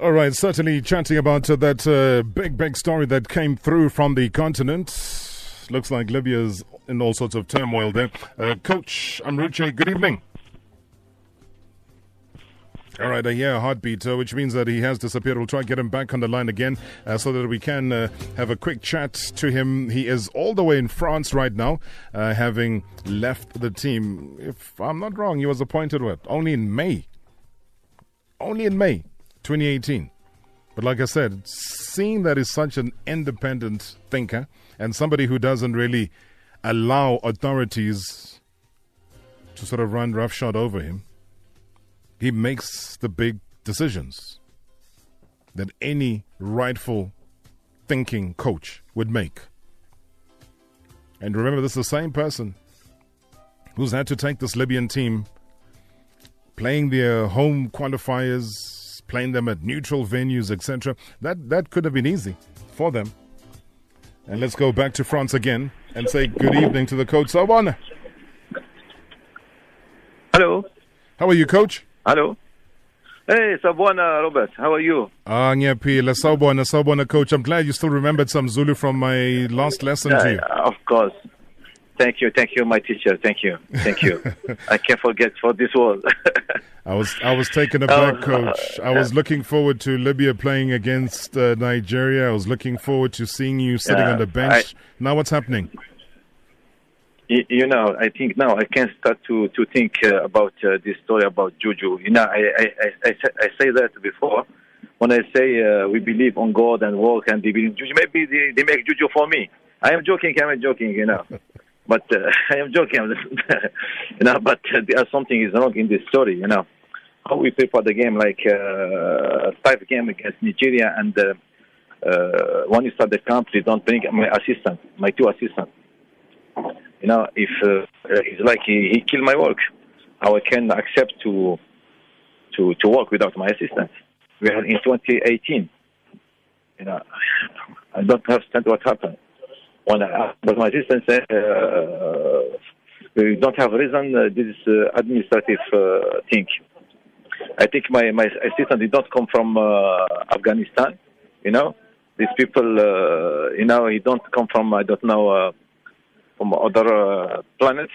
All right, certainly chatting about uh, that uh, big, big story that came through from the continent. Looks like Libya's in all sorts of turmoil there. Uh, Coach Amrouche, good evening. All right, I hear a heartbeat, uh, which means that he has disappeared. We'll try and get him back on the line again uh, so that we can uh, have a quick chat to him. He is all the way in France right now, uh, having left the team. If I'm not wrong, he was appointed what? Only in May. Only in May 2018. But like I said, seeing that he's such an independent thinker and somebody who doesn't really allow authorities to sort of run roughshod over him, he makes the big decisions that any rightful thinking coach would make. And remember, this is the same person who's had to take this Libyan team playing their home qualifiers, playing them at neutral venues, etc. That that could have been easy for them. And let's go back to France again and say good evening to the coach. Sawubona. Hello. How are you, coach? Hello. Hey, Sabwana, Robert. How are you? Ah, ngiyaphila. Sawubona, sawubona, coach. I'm glad you still remembered some Zulu from my last lesson to you. Uh, of course. Thank you, thank you, my teacher. Thank you, thank you. I can't forget for this world. I was I was taken aback, Oh, coach. I was looking forward to Libya playing against uh, Nigeria. I was looking forward to seeing you sitting Yeah, on the bench. now what's happening? you, you know, I think now I can start to to think uh, about uh, this story about Juju. You know, I I, I, I, I say that before. When I say uh, we believe on God and work and they believe Juju, maybe they, they make Juju for me. I am joking. I am joking. You know. But uh, I am joking, you know. But uh, something is wrong in this story, you know. How we prepare the game, like uh, five game against Nigeria, and uh, when you start the they don't bring my assistant, my two assistants. You know, if uh, it's like he, he killed my work, how I can accept to to to work without my assistant? We are in 2018. You know, I don't understand what happened I, but my assistant we don't have reason, uh, this uh, administrative uh, thing. I think my, my assistant did not come from uh, Afghanistan, you know. These people, uh, you know, he don't come from, I don't know, uh, from other planets.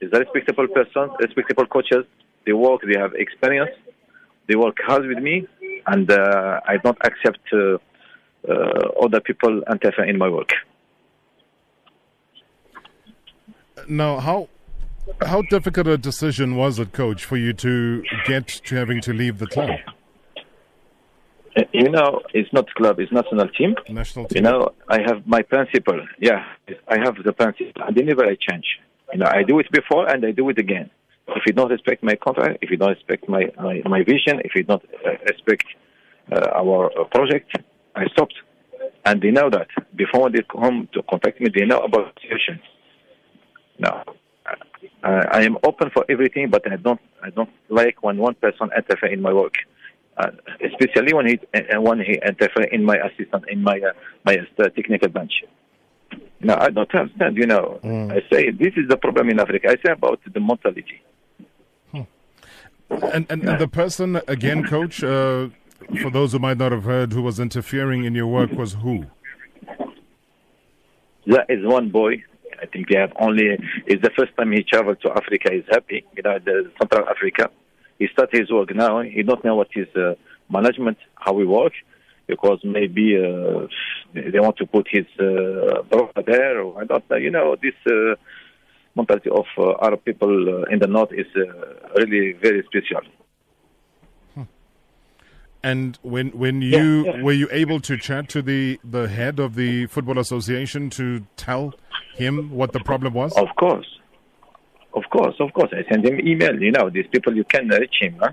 He's a respectable person, respectable coaches. They work, they have experience. They work hard with me, and I don't accept other people interfere in my work. Now, how how difficult a decision was it, coach, for you to get to having to leave the club, You know, it's not club, it's national team. national team. You know, I have my principle. Yeah, I have the principle, and they never I change. You know, I do it before and I do it again. If you don't respect my contract, if you don't respect my my, my vision, if you don't uh, respect uh, our uh, project, I stopped. And they know that before they come to contact me, they know about the situation. No, uh, I am open for everything, but I don't I don't like when one person interfere in my work, uh, especially when he uh, when he interfere in my assistant in my uh, my uh, technical bench. No, I don't understand. You know, I say this is the problem in Africa. I say about the mentality. And, and, and the person, again, coach, uh, for those who might not have heard, who was interfering in your work was who? That is one boy. I think they have only. It's the first time he traveled to Africa. He's happy. You know, the Central Africa. He started his work now. He don't know what his uh, management, how we work, because maybe uh, they want to put his uh, brother there, or I don't know. You know, this uh, mentality of uh, Arab people uh, in the north is uh, really very special. And when when you yeah. were you able to chat to the, the head of the football association to tell him what the problem was? Of course. Of course, of course. I send him email. You know, these people, you can reach him. Huh?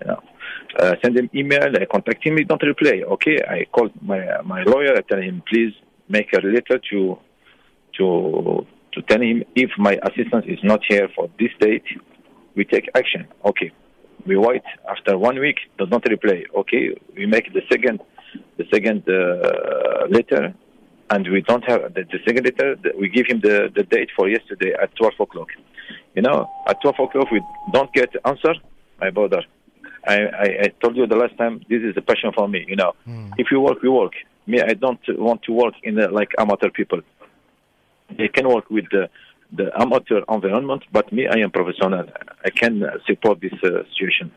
You know, uh, send him email. I contact him. He don't reply. Okay, I call my my lawyer. I tell him, please make a letter to to to tell him if my assistant is not here for this date, we take action. Okay, we wait. After one week, does not reply. Okay, we make the second the second uh, letter and we don't have the, the the- We give him the, the date for yesterday at 12 o'clock. You know, at 12 o'clock we don't get answer. My brother, I, I, I told you the last time. This is a passion for me. You know, mm. if you work, we work. Me, I don't want to work in the, like amateur people. They can work with the the amateur environment, but me, I am professional. I can support this uh, situation.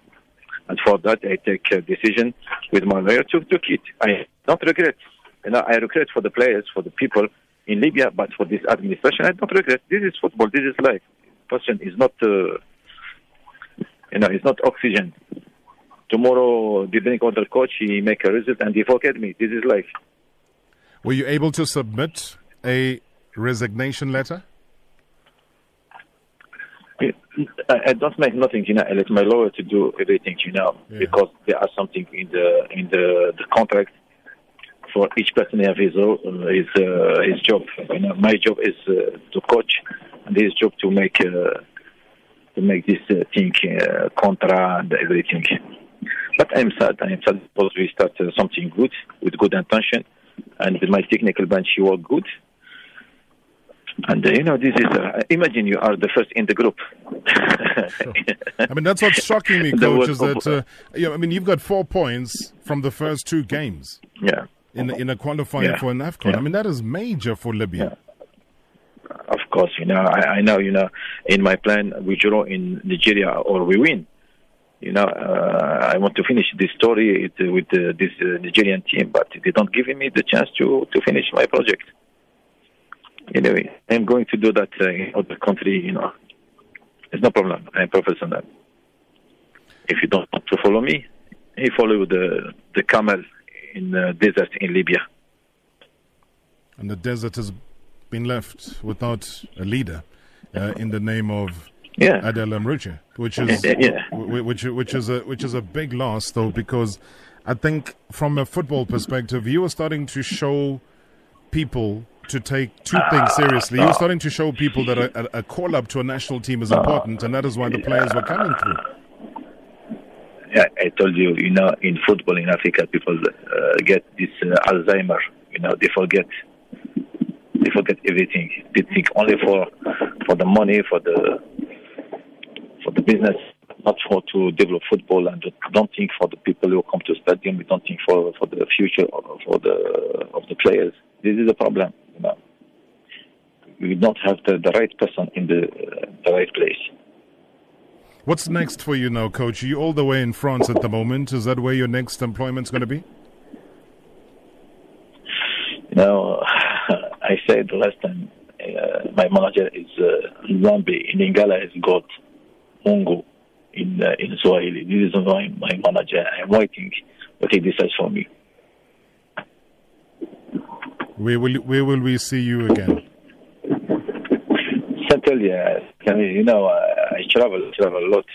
And for that, I take a decision with my lawyer to, to quit. I don't regret. You know, I regret for the players, for the people in Libya, but for this administration, I don't regret. This is football. This is life. Person is not, uh, you know, it's not oxygen. Tomorrow, depending on the coach, he make a result and he forget me. This is life. Were you able to submit a resignation letter? I don't make nothing, you know. I let my lawyer to do everything, you know, yeah. because there are something in the in the, the contract for each person have his his uh, his job. You know, my job is uh, to coach, and his job to make uh, to make this uh, thing uh, contra and everything. But I'm sad. I'm sad because we start uh, something good with good intention, and my technical bench work good. And uh, you know, this is uh, imagine you are the first in the group. sure. I mean, that's what's shocking me, coach. is that uh, you know, I mean, you've got four points from the first two games. Yeah. In in a qualifying yeah. for an Afcon. Yeah. I mean, that is major for Libya. Yeah. Of course, you know, I, I, know, you know, in my plan, we draw in Nigeria or we win. You know, uh, I want to finish this story with, uh, this uh, Nigerian team, but they don't give me the chance to to finish my project anyway, I'm going to do that uh, in other country, you know. It's no problem. I'm professional. If you don't want to follow me, he follow the the camel in the desert in Libya. And the desert has been left without a leader uh, in the name of yeah. Adel Amrouche, which is yeah. which which is a which is a big loss though because I think from a football perspective you are starting to show people to take two things seriously. You're starting to show people that a, a, call up to a national team is important, and that is why the players were coming through. Yeah, I told you, you know, in football in Africa, people uh, get this uh, Alzheimer. You know, they forget, they forget everything. They think only for for the money, for the for the business, not for to develop football, and don't think for the people who come to stadium. We don't think for for the future of for the of the players. This is a problem You know, we don't have the, the right person in the, uh, the right place. What's next for you now, coach? You all the way in France at the moment? Is that where your next employment's going to be? No, I said last time, uh, my manager is uh, Zambi. In Ingala is God, Mungu in uh, in Swahili. This is my, my manager. I'm waiting what he decides for me. Where will where will we see you again? Central, yeah. You know, I, I travel travel a lot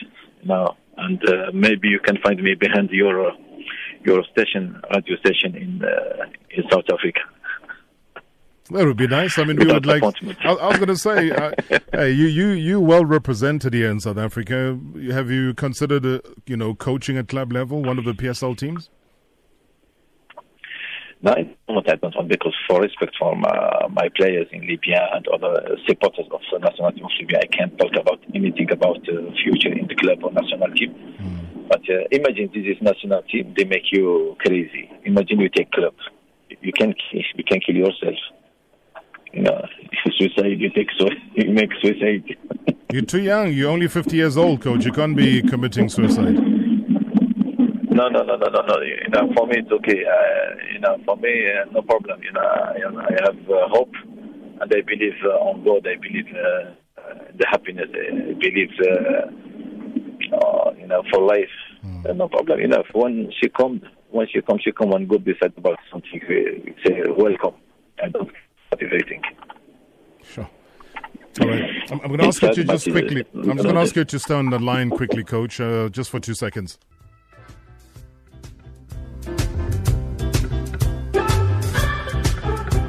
now, and uh, maybe you can find me behind your uh, your station, radio station in uh, in South Africa. That would be nice. I mean, we would like. I, I was going to say, uh, hey, you you you well represented here in South Africa. Have you considered, uh, you know, coaching at club level, one of the PSL teams? No, I don't want because for respect for my, my players in Libya and other supporters of the national team of Libya, I can't talk about anything about the future in the club or national team. Mm. But uh, imagine this is national team, they make you crazy. Imagine you take club, you can you can kill yourself. You know, suicide, you take so you make suicide. You're too young. You're only 50 years old, coach. You can't be committing suicide. No, no, no, no, no, no. You know, for me it's okay. Uh, you know, for me uh, no problem. You know, I, I have uh, hope, and I believe uh, on God. I believe uh, the happiness. I believe, uh, uh, you know, for life. Mm. no problem. You know, when she comes, when she comes, she come and go beside about something. We say welcome. I don't everything. Sure. All right. I'm, I'm going to ask you to just quickly. I'm just going to ask you to stay on the line quickly, Coach, uh, just for two seconds.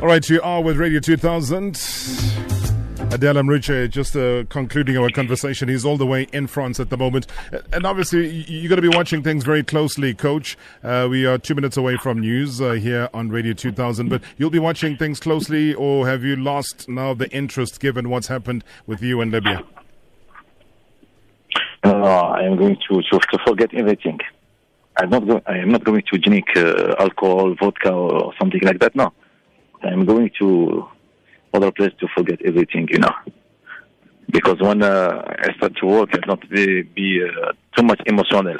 All right, you are with Radio 2000. Adel Amrouche, just uh, concluding our conversation. He's all the way in France at the moment. And obviously, you're going to be watching things very closely, Coach. Uh, we are two minutes away from news uh, here on Radio 2000, but you'll be watching things closely, or have you lost now the interest given what's happened with you in Libya? Uh, I am going to, to, to forget everything. I'm not go- I am not going to drink uh, alcohol, vodka, or something like that. No, I'm going to other place to forget everything. You know, because when uh, I start to work, I not be, be uh, too much emotional.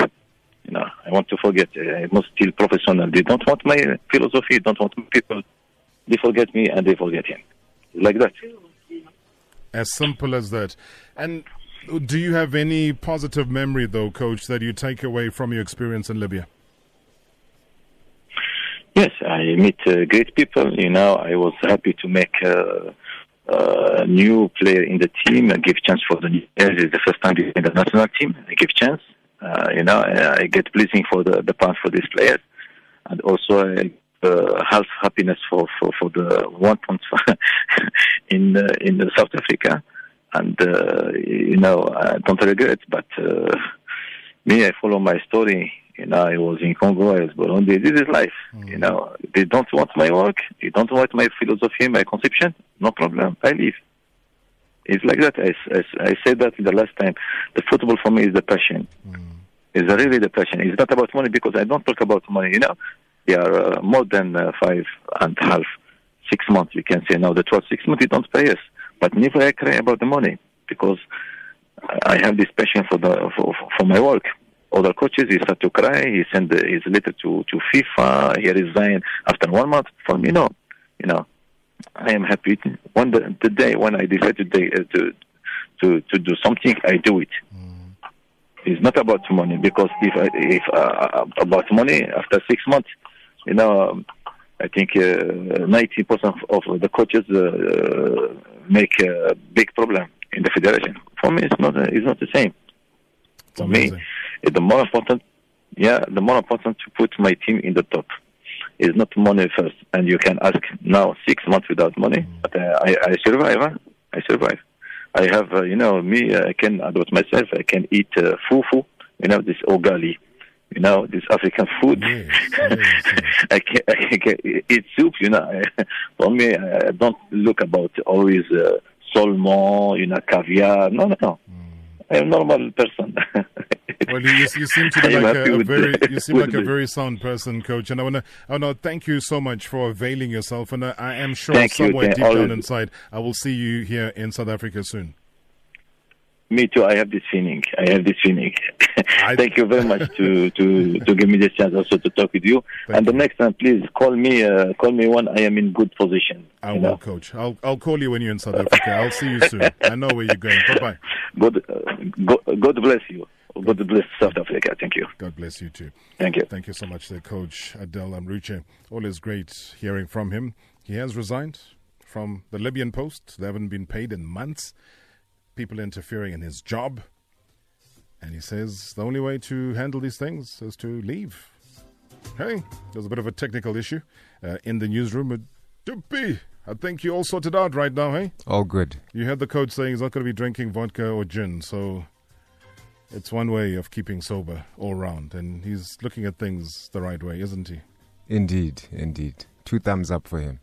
You know, I want to forget. I must still professional. They don't want my philosophy. Don't want people. They forget me and they forget him. Like that. As simple as that. And do you have any positive memory, though, Coach, that you take away from your experience in Libya? Yes, I meet uh, great people. You know, I was happy to make uh, uh, a new player in the team and give chance for the new players. It's the first time in the national team. I give chance. Uh, you know, I get blessing for the the path for these players, and also I uh, half happiness for, for, for the one point in uh, in South Africa, and uh, you know I don't regret. But uh, me, I follow my story. You know, I was in Congo, I was Burundi. This is life. Mm. You know, they don't want my work, they don't want my philosophy, my conception. No problem. I leave. It's like that. I, I, I said that the last time. The football for me is the passion. Mm. It's really the passion. It's not about money because I don't talk about money. You know, they are uh, more than uh, five and a half, six months. We can say now the 12, six months, they don't pay us. But never I cry about the money because I have this passion for the for, for my work. Other coaches, he start to cry. He send his letter to, to FIFA. He resigned after one month. For me, no. You know, I am happy. When the, the day when I decide to, to to to do something, I do it. Mm. It's not about money because if if uh, about money after six months, you know, I think uh, ninety uh, percent of the coaches uh, make a big problem in the federation. For me, it's not it's not the same. For Amazing. me, the more important. Yeah, the more important to put my team in the top is not money first. And you can ask now six months without money, but uh, I, I survive. Huh? I survive. I have, uh, you know, me. I can adult myself. I can eat uh, fufu. You know, this ugali you know, this African food. Yes, yes, yes. I, can, I can eat soup, you know. For me, I don't look about always uh, salmon, you know, caviar. No, no, no. Mm. I'm a normal person. well, you, you, seem to be like a, a very you seem like a very sound person, coach. And I want to I want to thank you so much for availing yourself. And I, I am sure thank somewhere you, deep down inside, I will see you here in South Africa soon. Me too. I have this feeling. I have this feeling. Thank you very much to, to, to give me this chance also to talk with you. Thank and the next time, please call me. Uh, call me when I am in good position. I will, know? Coach. I'll I'll call you when you're in South Africa. I'll see you soon. I know where you're going. Bye bye. God, uh, God, God bless you. God bless South Africa. Thank you. God bless you too. Thank you. Thank you so much, the coach Adel Amrouche. Always great hearing from him. He has resigned from the Libyan post. They haven't been paid in months people interfering in his job. And he says the only way to handle these things is to leave. Hey, there's a bit of a technical issue uh, in the newsroom. But Dupi, I think you all sorted out right now, hey? All good. You heard the code saying he's not going to be drinking vodka or gin, so it's one way of keeping sober all round. And he's looking at things the right way, isn't he? Indeed, indeed. Two thumbs up for him.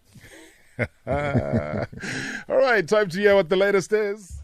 all right, time to hear what the latest is.